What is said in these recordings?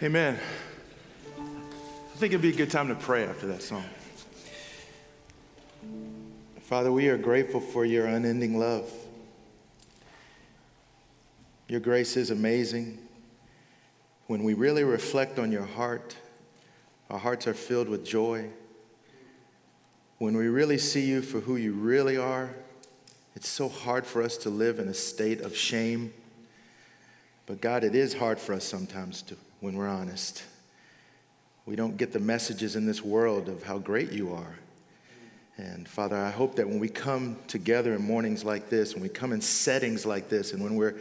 Amen. I think it'd be a good time to pray after that song. Father, we are grateful for your unending love. Your grace is amazing. When we really reflect on your heart, our hearts are filled with joy. When we really see you for who you really are, it's so hard for us to live in a state of shame. But God, it is hard for us sometimes to, when we're honest. We don't get the messages in this world of how great you are. And Father, I hope that when we come together in mornings like this, when we come in settings like this, and when we're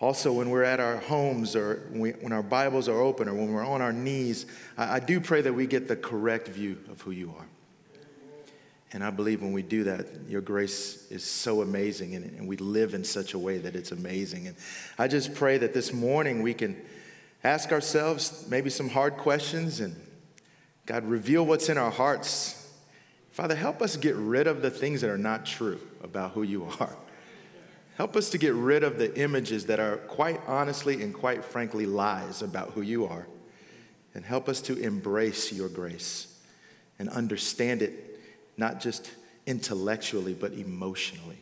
also when we're at our homes or when, we, when our Bibles are open or when we're on our knees, I, I do pray that we get the correct view of who you are. And I believe when we do that, your grace is so amazing and, and, we live in such a way that it's amazing. And I just pray that this morning we can ask ourselves maybe some hard questions and God, reveal what's in our hearts. Father, help us get rid of the things that are not true about who you are. Help us to get rid of the images that are quite honestly and quite frankly lies about who you are. And help us to embrace your grace and understand it not just intellectually, but emotionally.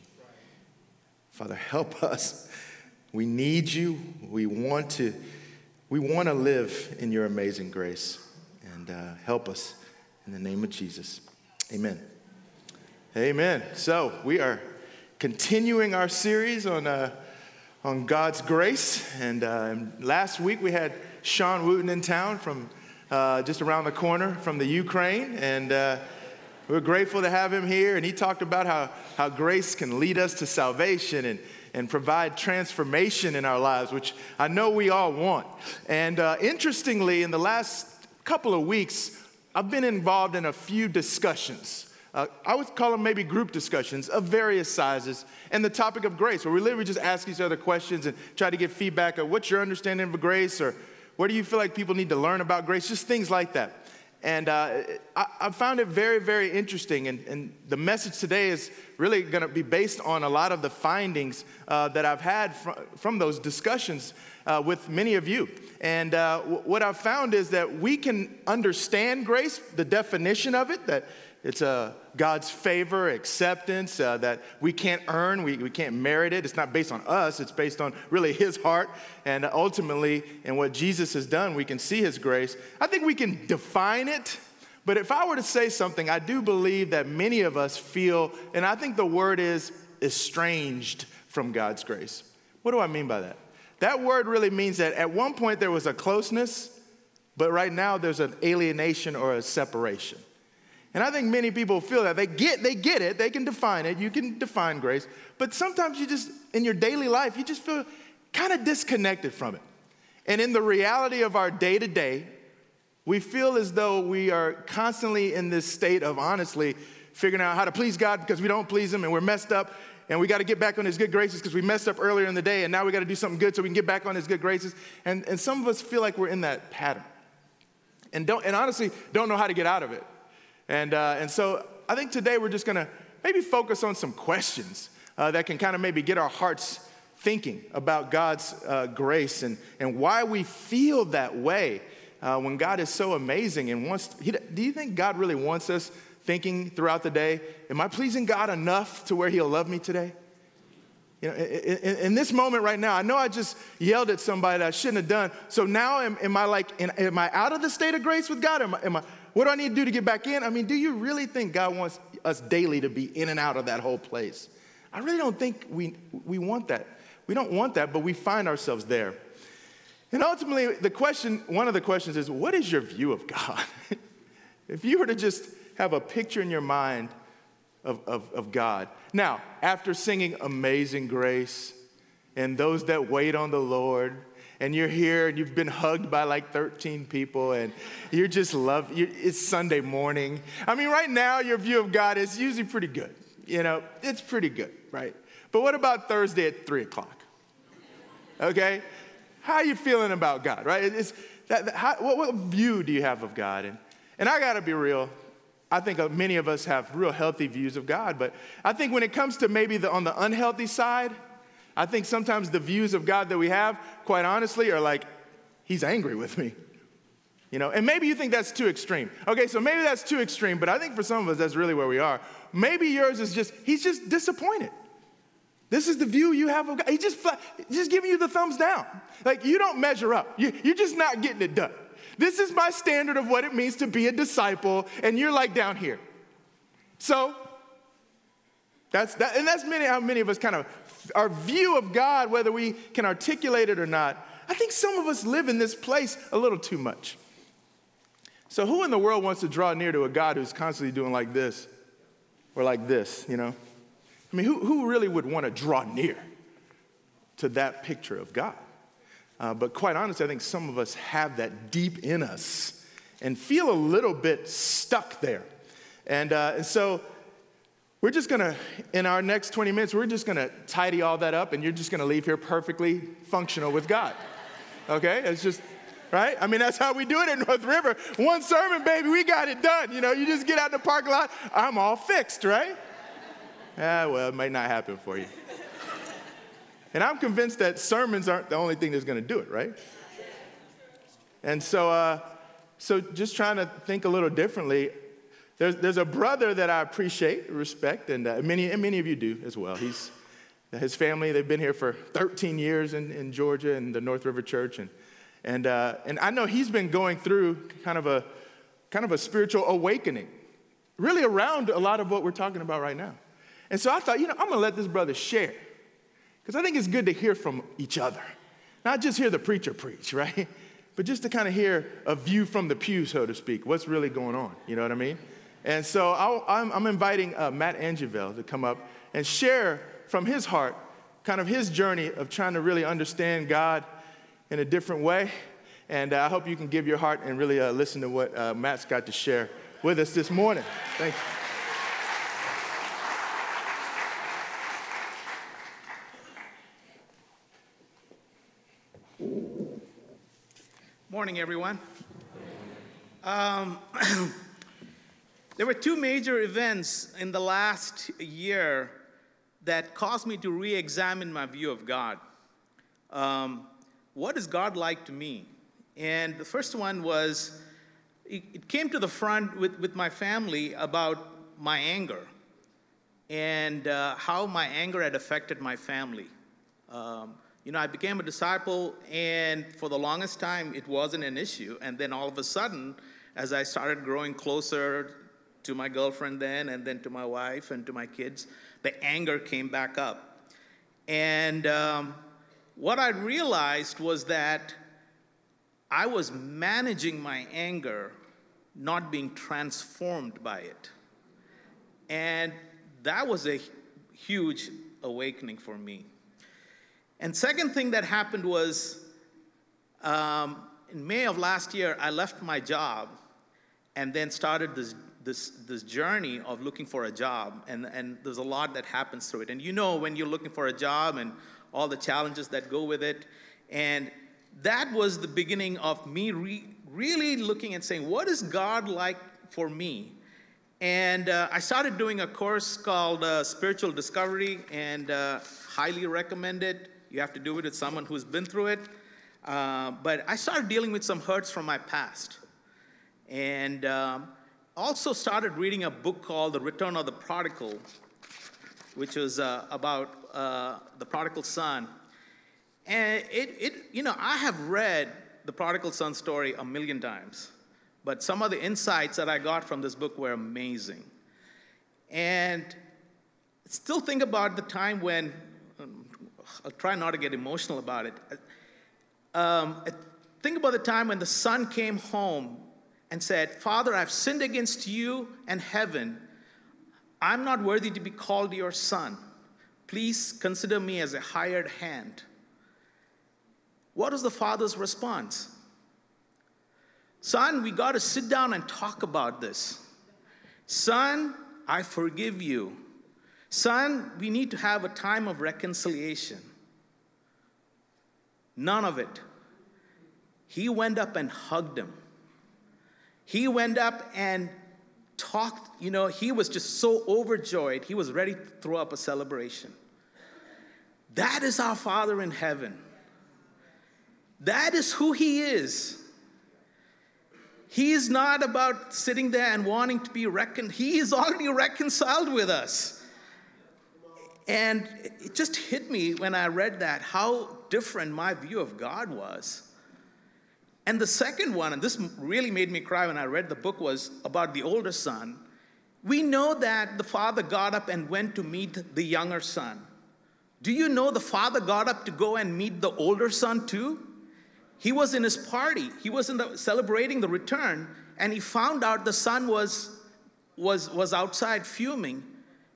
Father, help us. We need you. We want to, we want to live in your amazing grace. And uh, help us in the name of Jesus. Amen. Amen. So we are continuing our series on, uh, on God's grace. And uh, last week we had Sean Wooten in town from uh, just around the corner from the Ukraine. And uh, we're grateful to have him here. And he talked about how, how grace can lead us to salvation and, and provide transformation in our lives, which I know we all want. And uh, interestingly, in the last couple of weeks, I've been involved in a few discussions uh, I would call them maybe group discussions of various sizes, and the topic of grace, where we literally just ask each other questions and try to get feedback of what's your understanding of grace, or what do you feel like people need to learn about grace, just things like that. And uh, I, I, found it very, very interesting. And, and the message today is really going to be based on a lot of the findings uh, that I've had fr- from those discussions uh, with many of you. And uh, w- what I've found is that we can understand grace, the definition of it, that it's uh, God's favor, acceptance uh, that we can't earn, we, we can't merit it. It's not based on us, it's based on really His heart. And ultimately, in what Jesus has done, we can see His grace. I think we can define it, but if I were to say something, I do believe that many of us feel, and I think the word is estranged from God's grace. What do I mean by that? That word really means that at one point there was a closeness, but right now there's an alienation or a separation. And I think many people feel that. They get, they get it, they can define it, you can define grace, but sometimes you just, in your daily life, you just feel kind of disconnected from it. And in the reality of our day to day, we feel as though we are constantly in this state of honestly figuring out how to please God because we don't please Him and we're messed up and we got to get back on His good graces because we messed up earlier in the day and now we got to do something good so we can get back on His good graces. And, and some of us feel like we're in that pattern and, don't, and honestly don't know how to get out of it. And, uh, and so I think today we're just gonna maybe focus on some questions uh, that can kind of maybe get our hearts thinking about God's uh, grace and, and why we feel that way uh, when God is so amazing and wants. To, he, do you think God really wants us thinking throughout the day, am I pleasing God enough to where He'll love me today? You know, in, in, this moment right now, I know I just yelled at somebody that I shouldn't have done. So now, am, am I like, am I out of the state of grace with God? Am I, am I, what do I need to do to get back in? I mean, do you really think God wants us daily to be in and out of that whole place? I really don't think we, we want that. We don't want that, but we find ourselves there. And ultimately, the question, one of the questions is, what is your view of God? if you were to just have a picture in your mind of, of, of God. Now, after singing Amazing Grace and those that wait on the Lord, and you're here and you've been hugged by like 13 people and you're just love you're, it's sunday morning. I mean right now your view of god is usually pretty good you know? It's pretty good right? But what about thursday at 3 o'clock? Okay? How are you feeling about god right? It's that, how, what, what view do you have of god? And, and i gotta be real I think uh, many of us have real healthy views of God, but I think when it comes to maybe the, on the unhealthy side, I think sometimes the views of God that we have, quite honestly, are like, He's angry with me, You know, and maybe you think that's too extreme. Okay, so maybe that's too extreme, but I think for some of us, that's really where we are. Maybe yours is just, he's just disappointed. This is the view you have of God. He's just, just giving you the thumbs down. Like, you don't measure up. You, you're just not getting it done. This is my standard of what it means to be a disciple, and you're like down here. So, that's that, and that's many how many of us kind of our view of God, whether we can articulate it or not. I think some of us live in this place a little too much. So, who in the world wants to draw near to a God who's constantly doing like this or like this, you know? I mean, who, who really would want to draw near to that picture of God? Uh, but quite honestly, I think some of us have that deep in us and feel a little bit stuck there. And, uh, and so we're just gonna, in our next 20 minutes, we're just gonna tidy all that up and you're just gonna leave here perfectly functional with God. Okay? It's just, right? I mean, that's how we do it at North River. One sermon, baby, we got it done. You know, you just get out in the parking lot, I'm all fixed, right? Ah, well, it might not happen for you. And I'm convinced that sermons aren't the only thing that's going to do it, right? And so, uh, so just trying to think a little differently. There's, there's a brother that I appreciate, respect, and uh, many, and many of you do as well. He's, his family, they've been here for 13 years in, in Georgia in the North River Church. And, and, uh, and I know he's been going through kind of, a, kind of a spiritual awakening, really around a lot of what we're talking about right now. And so I thought, you know, I'm gonna let this brother share because I think it's good to hear from each other, not just hear the preacher preach, right? But just to kind of hear a view from the pew, so to speak, what's really going on. You know what I mean? And so i am inviting uh, Matt Anjilivelil to come up and share from his heart kind of his journey of trying to really understand God in a different way. And uh, I hope you can give your heart and really uh, listen to what uh, Matt's got to share with us this morning. Thank you. Morning, everyone. Um, there were two major events in the last year that caused me to re examine my view of God. Um, what is God like to me? And the first one was it, came to the front with, with my family about my anger and uh, how my anger had affected my family. Um, you know, I became a disciple, and for the longest time, it wasn't an issue. And then all of a sudden, as I started growing closer to my girlfriend then, and then to my wife and to my kids, the anger came back up. And um, what I realized was that I was managing my anger, not being transformed by it. And that was a huge awakening for me. And second thing that happened was um, in May of last year, I left my job and then started this, this, this journey of looking for a job. And, and there's a lot that happens through it. And you know when you're looking for a job and all the challenges that go with it. And that was the beginning of me re- really looking and saying, what is God like for me? And uh, I started doing a course called uh, Spiritual Discovery and uh, highly recommend it. You have to do it with someone who's been through it. Uh, but I started dealing with some hurts from my past. And um, also started reading a book called The Return of the Prodigal, which was uh, about uh, the prodigal son. And it, it, you know, I have read the prodigal son story a million times, but some of the insights that I got from this book were amazing. And still think about the time when I'll try not to get emotional about it. Um, think about the time when the son came home and said, Father, I've sinned against you and heaven. I'm not worthy to be called your son. Please consider me as a hired hand. What was the father's response? Son, we got to sit down and talk about this. Son, I forgive you. Son, we need to have a time of reconciliation. None of it. He went up and hugged him. He went up and talked, you know, he was just so overjoyed, he was ready to throw up a celebration. That is our Father in heaven. That is who he is. He is not about sitting there and wanting to be reckoned. He is already reconciled with us. And it just hit me when I read that how different my view of God was. And the second one, and this really made me cry when I read the book, was about the older son. We know that the father got up and went to meet the younger son. Do you know the father got up to go and meet the older son too? He was in his party, he was in the, celebrating the return, and he found out the son was, was, was outside fuming.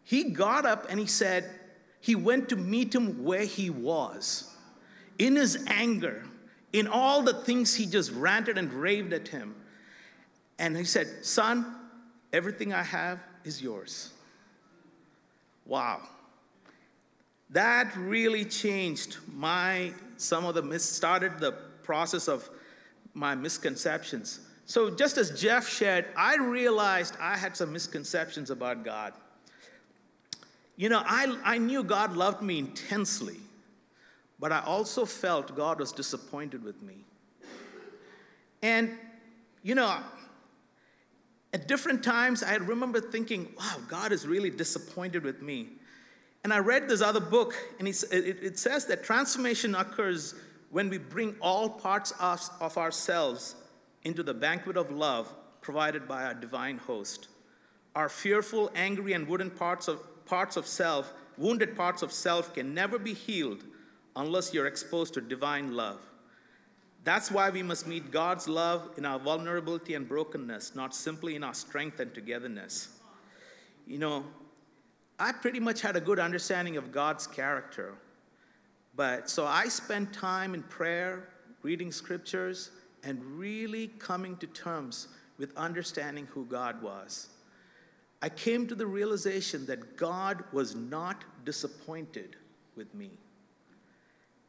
He got up and he said, he went to meet him where he was. In his anger, in all the things he just ranted and raved at him. And he said, Son, everything I have is yours. Wow. That really changed my, some of the, mis- started the process of my misconceptions. So, just as Jeff shared, I realized I had some misconceptions about God. You know, I, I knew God loved me intensely, but I also felt God was disappointed with me. And, you know, at different times, I remember thinking, wow, God is really disappointed with me. And I read this other book, and it, says that transformation occurs when we bring all parts of ourselves into the banquet of love provided by our divine host. Our fearful, angry, and wooden parts of parts of self, wounded parts of self, can never be healed unless you're exposed to divine love. That's why we must meet God's love in our vulnerability and brokenness, not simply in our strength and togetherness. You know, I pretty much had a good understanding of God's character. But so I spent time in prayer, reading scriptures, and really coming to terms with understanding who God was. I came to the realization that God was not disappointed with me.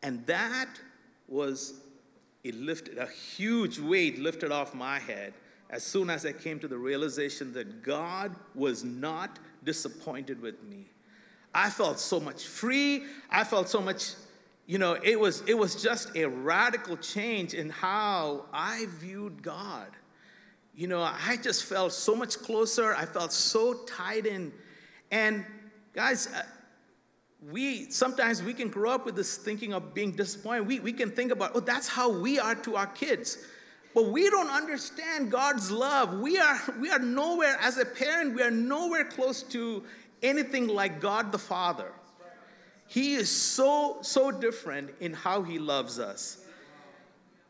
And that was, it lifted, a huge weight lifted off my head as soon as I came to the realization that God was not disappointed with me. I felt so much free. I felt so much, you know, it was, it was just a radical change in how I viewed God you know, I just felt so much closer. I felt so tied in. And guys, uh, we sometimes we can grow up with this thinking of being disappointed. We, we can think about, oh, that's how we are to our kids. But we don't understand God's love. We are, we are nowhere, as a parent, we are nowhere close to anything like God the Father. He is so, so different in how He loves us.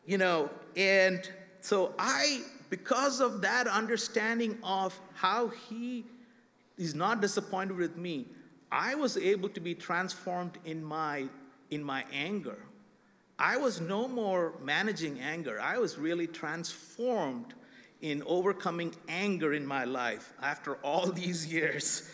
You know, and so I because of that understanding of how he is not disappointed with me, I was able to be transformed in my, in my anger. I was no more managing anger. I was really transformed in overcoming anger in my life after all these years.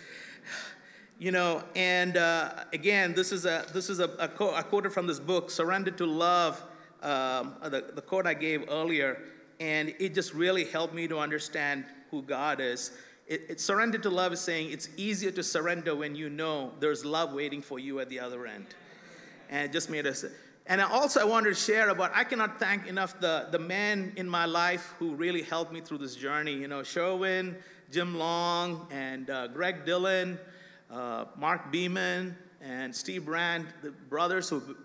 You know, and uh, again, this is a this is a, a, quote, a from this book, "Surrender to Love." Um, the, the quote I gave earlier and it just really helped me to understand who God is. It, it, surrender to love is saying it's easier to surrender when you know there's love waiting for you at the other end. And it just made us. And also, I wanted to share about I cannot thank enough the, the men in my life who really helped me through this journey. You know, Sherwin, Jim Long, and uh, Greg Dillon, uh, Mark Beeman, and Steve Brand, the brothers who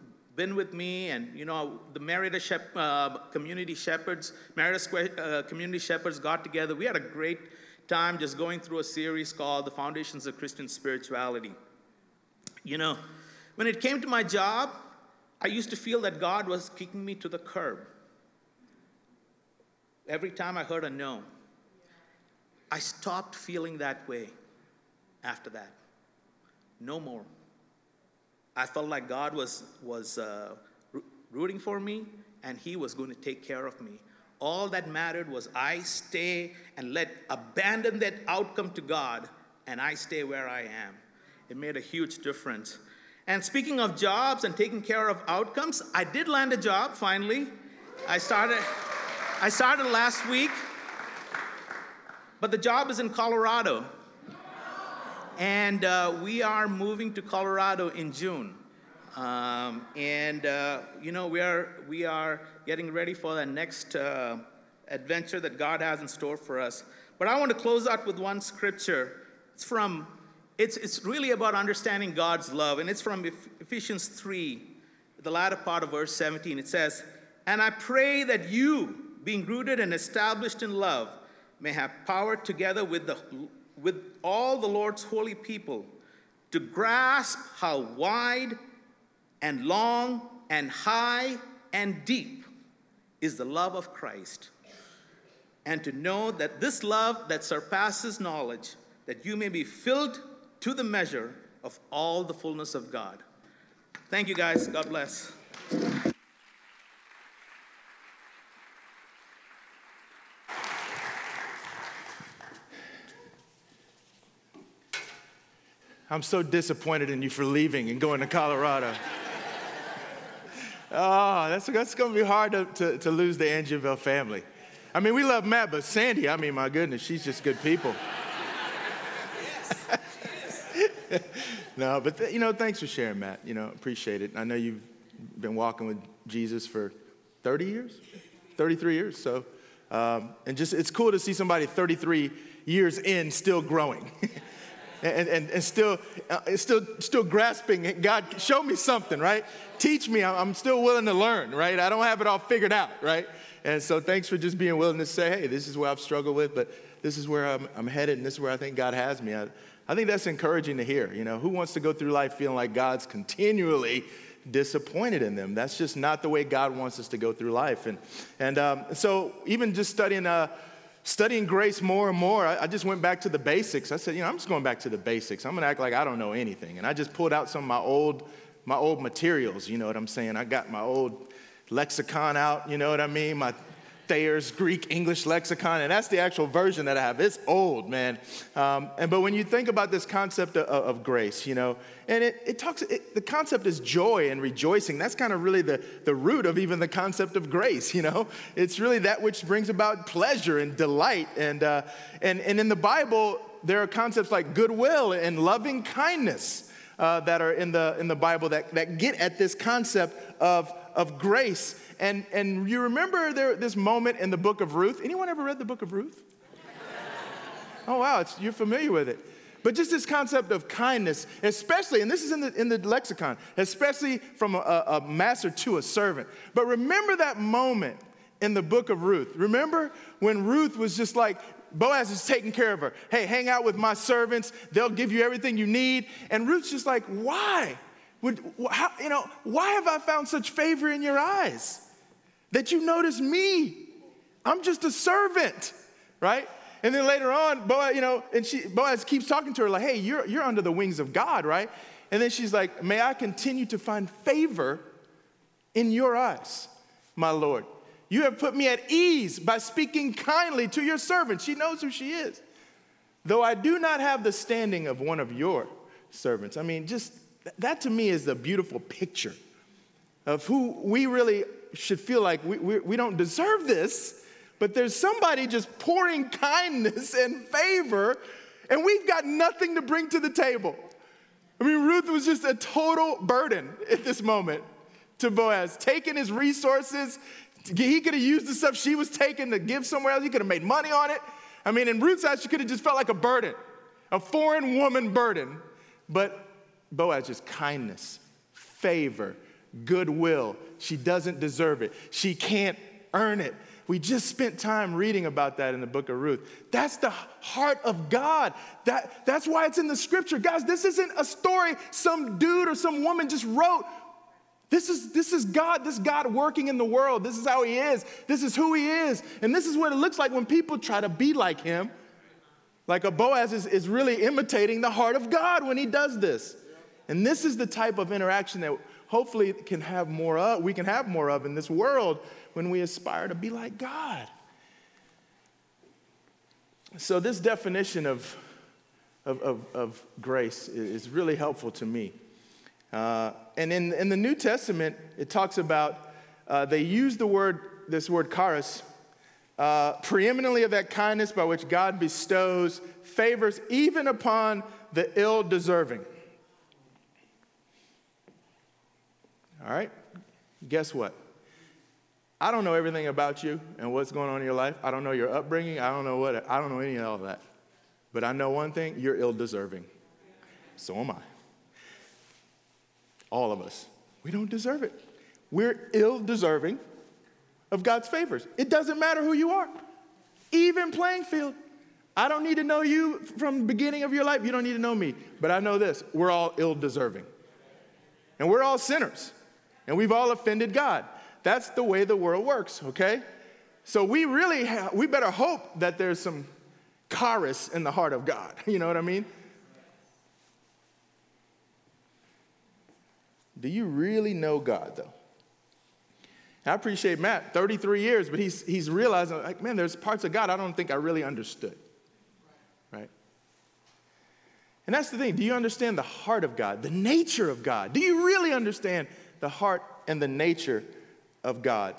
been with me, and you know, the Merida Shep- uh, Community Shepherds, Merida Square uh, Community Shepherds got together. We had a great time just going through a series called The Foundations of Christian Spirituality. You know, when it came to my job, I used to feel that God was kicking me to the curb. Every time I heard a no, I stopped feeling that way after that. No more. I felt like God was, was uh, rooting for me and He was going to take care of me. All that mattered was I stay and let abandon that outcome to God and I stay where I am. It made a huge difference. And speaking of jobs and taking care of outcomes, I did land a job finally. I started I started last week. But the job is in Colorado. And uh, we are moving to Colorado in June. Um, and, uh, you know, we are, we are getting ready for the next uh, adventure that God has in store for us. But I want to close out with one scripture. It's from, it's, it's really about understanding God's love, and it's from Ephesians 3, the latter part of verse 17. It says, And I pray that you, being rooted and established in love, may have power together with, the, with all the Lord's holy people to grasp how wide and long and high and deep is the love of Christ. And to know that this love that surpasses knowledge, that you may be filled to the measure of all the fullness of God. Thank you, guys. God bless. I'm so disappointed in you for leaving and going to Colorado. oh, that's, that's going to be hard to, to, to lose the Anjilivelil family. I mean, we love Matt, but Sandy, I mean, my goodness, she's just good people. no, but th- you know, thanks for sharing, Matt. You know, appreciate it. I know you've been walking with Jesus for 30 years, 33 years. So, um, and just it's cool to see somebody 33 years in still growing. and, and, and still, uh, still, still grasping, God, show me something, right? Teach me, I'm still willing to learn, right? I don't have it all figured out, right? And so thanks for just being willing to say, hey, this is where I've struggled with, but this is where I'm, I'm headed, and this is where I think God has me. I, I think that's encouraging to hear. You know, who wants to go through life feeling like God's continually disappointed in them? That's just not the way God wants us to go through life. And, and um, so even just studying, uh, studying grace more and more, I, I, just went back to the basics. I said, you know, I'm just going back to the basics. I'm going to act like I don't know anything. And I just pulled out some of my old, my old materials. You know what I'm saying? I got my old lexicon out. You know what I mean? My Thayer's Greek English lexicon, and that's the actual version that I have. It's old, man. Um, and but when you think about this concept of, of grace, you know, and it, it talks, it, the concept is joy and rejoicing. That's kind of really the, the root of even the concept of grace, you know. It's really that which brings about pleasure and delight. And, uh, and, and in the Bible, there are concepts like goodwill and loving kindness. Uh, that are in the, in the Bible that, that get at this concept of, of grace. And, and you remember there, this moment in the book of Ruth? Anyone ever read the book of Ruth? oh, wow, you're familiar with it. But just this concept of kindness, especially, and this is in the, in the lexicon, especially from a, a master to a servant. But remember that moment in the book of Ruth. Remember when Ruth was just like, Boaz is taking care of her. Hey, hang out with my servants. They'll give you everything you need. And Ruth's just like, why? Would, how, you know, why have I found such favor in your eyes? That you notice me. I'm just a servant, right? And then later on, Boaz, you know, and she, Boaz keeps talking to her like, hey, you're, you're under the wings of God, right? And then she's like, may I continue to find favor in your eyes, my Lord. You have put me at ease by speaking kindly to your servant. She knows who she is. Though I do not have the standing of one of your servants. I mean, just that to me is a beautiful picture of who we really should feel like we, we, we don't deserve this, but there's somebody just pouring kindness and favor, and we've got nothing to bring to the table. I mean, Ruth was just a total burden at this moment to Boaz, taking his resources. He could have used the stuff she was taking to give somewhere else. He could have made money on it. I mean, in Ruth's eyes, she could have just felt like a burden, a foreign woman burden. But Boaz just kindness, favor, goodwill. She doesn't deserve it. She can't earn it. We just spent time reading about that in the book of Ruth. That's the heart of God. That, that's why it's in the scripture. Guys, this isn't a story some dude or some woman just wrote. This is, this is God, this God working in the world. This is how He is. This is who He is. And this is what it looks like when people try to be like Him. Like a Boaz is, is really imitating the heart of God when he does this. And this is the type of interaction that hopefully can have more of, we can have more of in this world when we aspire to be like God. So, this definition of, of, of, of grace is really helpful to me. Uh, and in, in the New Testament, it talks about, uh, they use the word, this word charis, uh, preeminently of that kindness by which God bestows favors even upon the ill deserving. All right? Guess what? I don't know everything about you and what's going on in your life. I don't know your upbringing. I don't know what, I don't know any of all that. But I know one thing you're ill deserving. So am I. All of us. We don't deserve it. We're ill deserving of God's favors. It doesn't matter who you are, even playing field. I don't need to know you from the beginning of your life. You don't need to know me. But I know this we're all ill deserving. And we're all sinners. And we've all offended God. That's the way the world works, okay? So we really have, we better hope that there's some charis in the heart of God. You know what I mean? Do you really know God, though? I appreciate Matt, 33 years, but he's, he's realizing, like, man, there's parts of God I don't think I really understood. Right? And that's the thing. Do you understand the heart of God, the nature of God? Do you really understand the heart and the nature of God?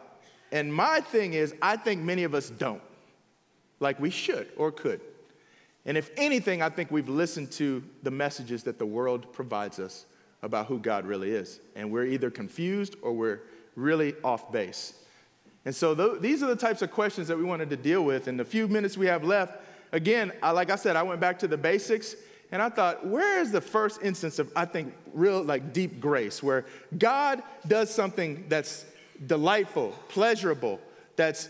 And my thing is, I think many of us don't, like we should or could. And if anything, I think we've listened to the messages that the world provides us about who God really is. And we're either confused or we're really off base. And so th- these are the types of questions that we wanted to deal with. In the few minutes we have left, again, I, like I said, I went back to the basics and I thought, where is the first instance of, I think, real like deep grace, where God does something that's delightful, pleasurable, that's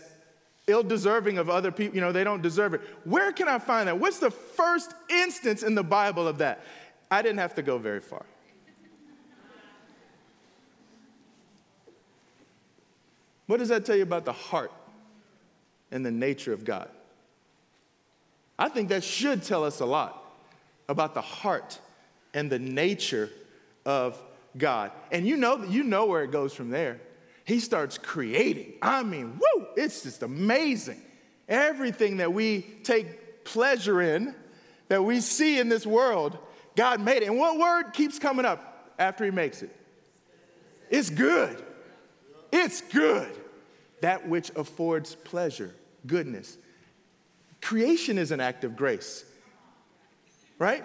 ill deserving of other people, you know, they don't deserve it. Where can I find that? What's the first instance in the Bible of that? I didn't have to go very far. What does that tell you about the heart and the nature of God? I think that should tell us a lot about the heart and the nature of God. And you know, you know where it goes from there. He starts creating. I mean, woo, it's just amazing. Everything that we take pleasure in, that we see in this world, God made it. And what word keeps coming up after He makes it? It's good. It's good that which affords pleasure, goodness. Creation is an act of grace, right?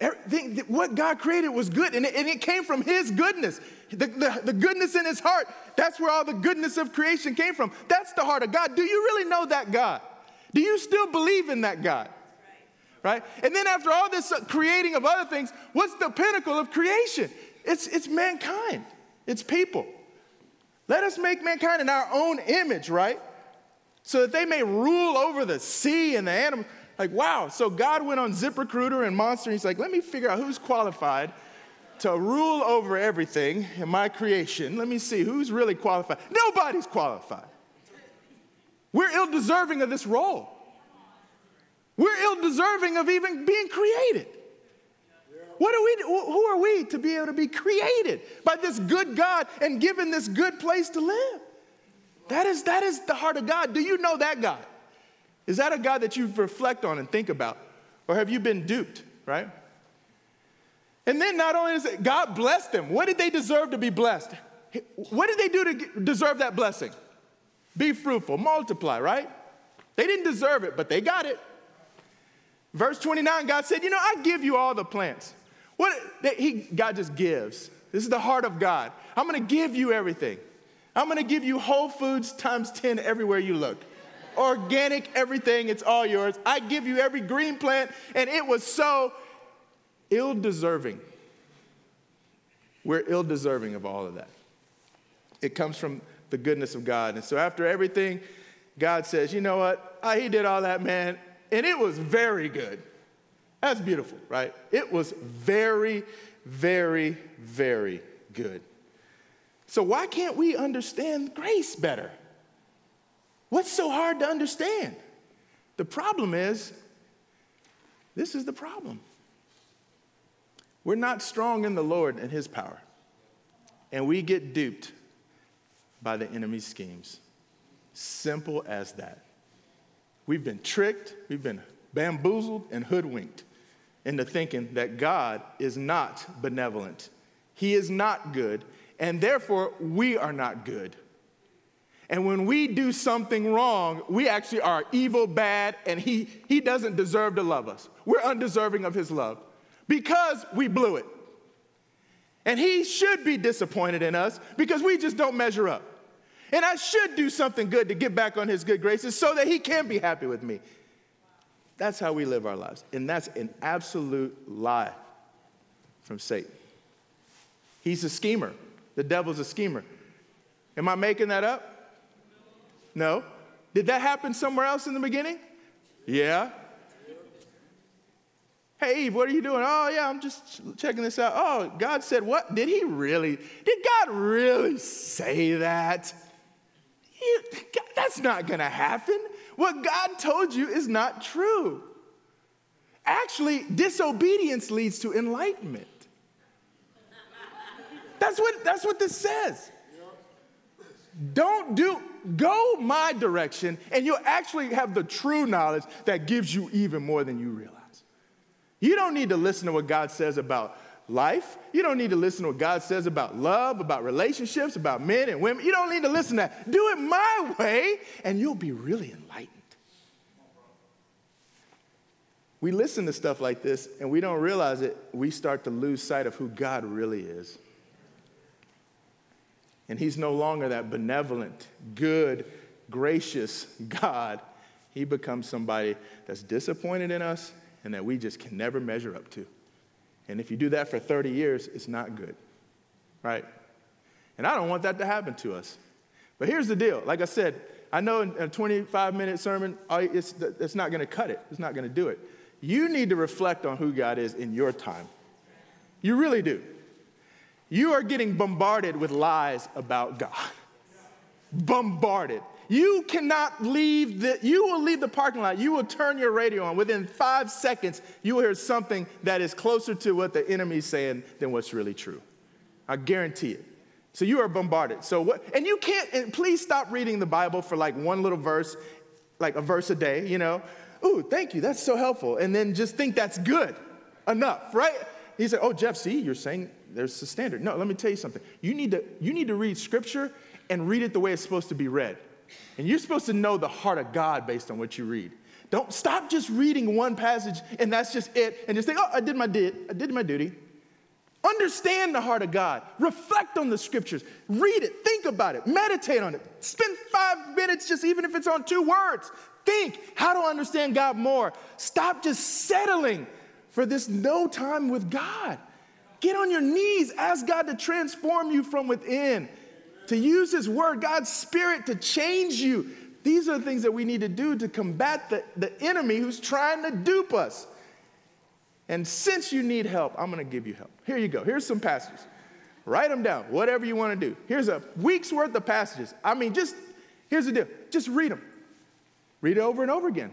Everything, what God created was good, and it, and it came from His goodness. The, the, the, goodness in His heart, that's where all the goodness of creation came from. That's the heart of God. Do you really know that God? Do you still believe in that God? Right? And then after all this uh, creating of other things, what's the pinnacle of creation? It's, it's mankind, it's people. Let us make mankind in our own image, right? So that they may rule over the sea and the animals. Like, wow. So God went on ZipRecruiter and Monster, and he's like, let me figure out who's qualified to rule over everything in my creation. Let me see who's really qualified. Nobody's qualified. We're ill deserving of this role. We're ill deserving of even being created. What are we, who are we to be able to be created by this good God and given this good place to live? That is, that is the heart of God. Do you know that God? Is that a God that you reflect on and think about? Or have you been duped, right? And then not only is it God blessed them, what did they deserve to be blessed? What did they do to deserve that blessing? Be fruitful, multiply, right? They didn't deserve it, but they got it. Verse 29, God said, You know, I give you all the plants. What he, God just gives. This is the heart of God. I'm to give you everything. I'm to give you Whole Foods times 10 everywhere you look. Organic, everything, it's all yours. I give you every green plant, and it was so ill deserving. We're ill deserving of all of that. It comes from the goodness of God. And so after everything, God says, you know what? I, he did all that, man, and it was very good. That's beautiful, right? It was very, very, very good. So, why can't we understand grace better? What's so hard to understand? The problem is this is the problem. We're not strong in the Lord and His power, and we get duped by the enemy's schemes. Simple as that. We've been tricked, we've been bamboozled, and hoodwinked into thinking that God is not benevolent. He is not good, and therefore we are not good. And when we do something wrong, we actually are evil, bad, and he, he doesn't deserve to love us. We're undeserving of his love because we blew it. And he should be disappointed in us because we just don't measure up. And I should do something good to get back on his good graces so that he can be happy with me. That's how we live our lives. And that's an absolute lie from Satan. He's a schemer. The devil's a schemer. Am I making that up? No. Did that happen somewhere else in the beginning? Yeah. Hey, Eve, what are you doing? Oh, yeah, I'm just checking this out. Oh, God said what? Did he really? Did God really say that? You, that's not going to happen. What God told you is not true. Actually, disobedience leads to enlightenment. That's what, that's what this says. Don't do, go my direction, and you'll actually have the true knowledge that gives you even more than you realize. You don't need to listen to what God says about life. You don't need to listen to what God says about love, about relationships, about men and women. You don't need to listen to that. Do it my way, and you'll be really enlightened. We listen to stuff like this, and we don't realize it. We start to lose sight of who God really is. And He's no longer that benevolent, good, gracious God. He becomes somebody that's disappointed in us and that we just can never measure up to. And if you do that for 30 years, it's not good, right? And I don't want that to happen to us. But here's the deal like I said, I know in a 25 minute sermon, it's, it's not going to cut it, it's not going to do it. You need to reflect on who God is in your time. You really do. You are getting bombarded with lies about God. Bombarded. You cannot leave the, you will leave the parking lot. You will turn your radio on. Within five seconds, you will hear something that is closer to what the enemy is saying than what's really true. I guarantee it. So you are bombarded. So what, and you can't, and please stop reading the Bible for like one little verse, like a verse a day, you know. Ooh, thank you, that's so helpful. And then just think that's good enough, right? He said, Oh, Jeff, see, you're saying there's a standard. No, let me tell you something. You need to, you need to read scripture and read it the way it's supposed to be read. And you're supposed to know the heart of God based on what you read. Don't stop just reading one passage and that's just it and just think, oh, I did my did, I did my duty. Understand the heart of God. Reflect on the scriptures. Read it. Think about it. Meditate on it. Spend five minutes, just even if it's on two words. Think how to understand God more. Stop just settling for this no time with God. Get on your knees. Ask God to transform you from within to use His Word, God's Spirit to change you. These are the things that we need to do to combat the, the enemy who's trying to dupe us. And since you need help, I'm going to give you help. Here you go. Here's some passages. Write them down, whatever you want to do. Here's a week's worth of passages. I mean, just here's the deal just read them. Read it over and over again.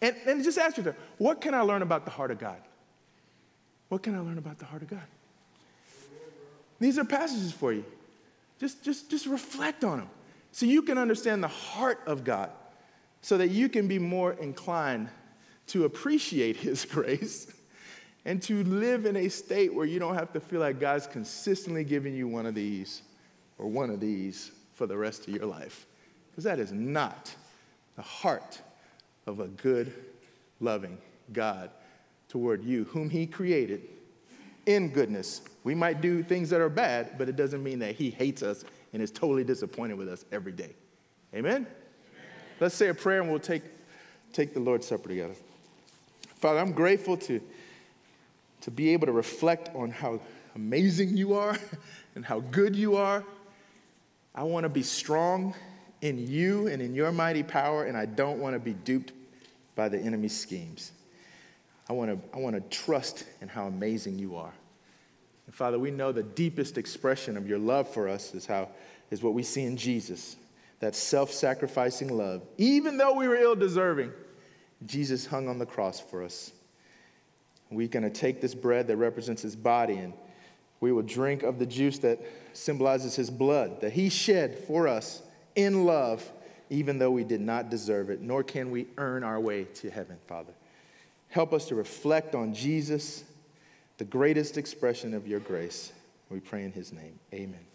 And, and just ask yourself, what can I learn about the heart of God? What can I learn about the heart of God? These are passages for you. Just, just, just reflect on them so you can understand the heart of God, so that you can be more inclined to appreciate His grace and to live in a state where you don't have to feel like God's consistently giving you one of these or one of these for the rest of your life. Because that is not the heart of a good, loving God toward you, whom He created in goodness. We might do things that are bad, but it doesn't mean that He hates us and is totally disappointed with us every day. Amen? Amen. Let's say a prayer and we'll take, take the Lord's Supper together. Father, I'm grateful to, to be able to reflect on how amazing you are and how good you are. I want to be strong in you and in your mighty power, and I don't want to be duped by the enemy's schemes. I want to, I want to trust in how amazing you are. And Father, we know the deepest expression of your love for us is how is what we see in Jesus. That self-sacrificing love. Even though we were ill-deserving, Jesus hung on the cross for us. We're going to take this bread that represents his body and we will drink of the juice that symbolizes his blood that he shed for us in love, even though we did not deserve it, nor can we earn our way to heaven, Father. Help us to reflect on Jesus, the greatest expression of your grace. We pray in his name. Amen.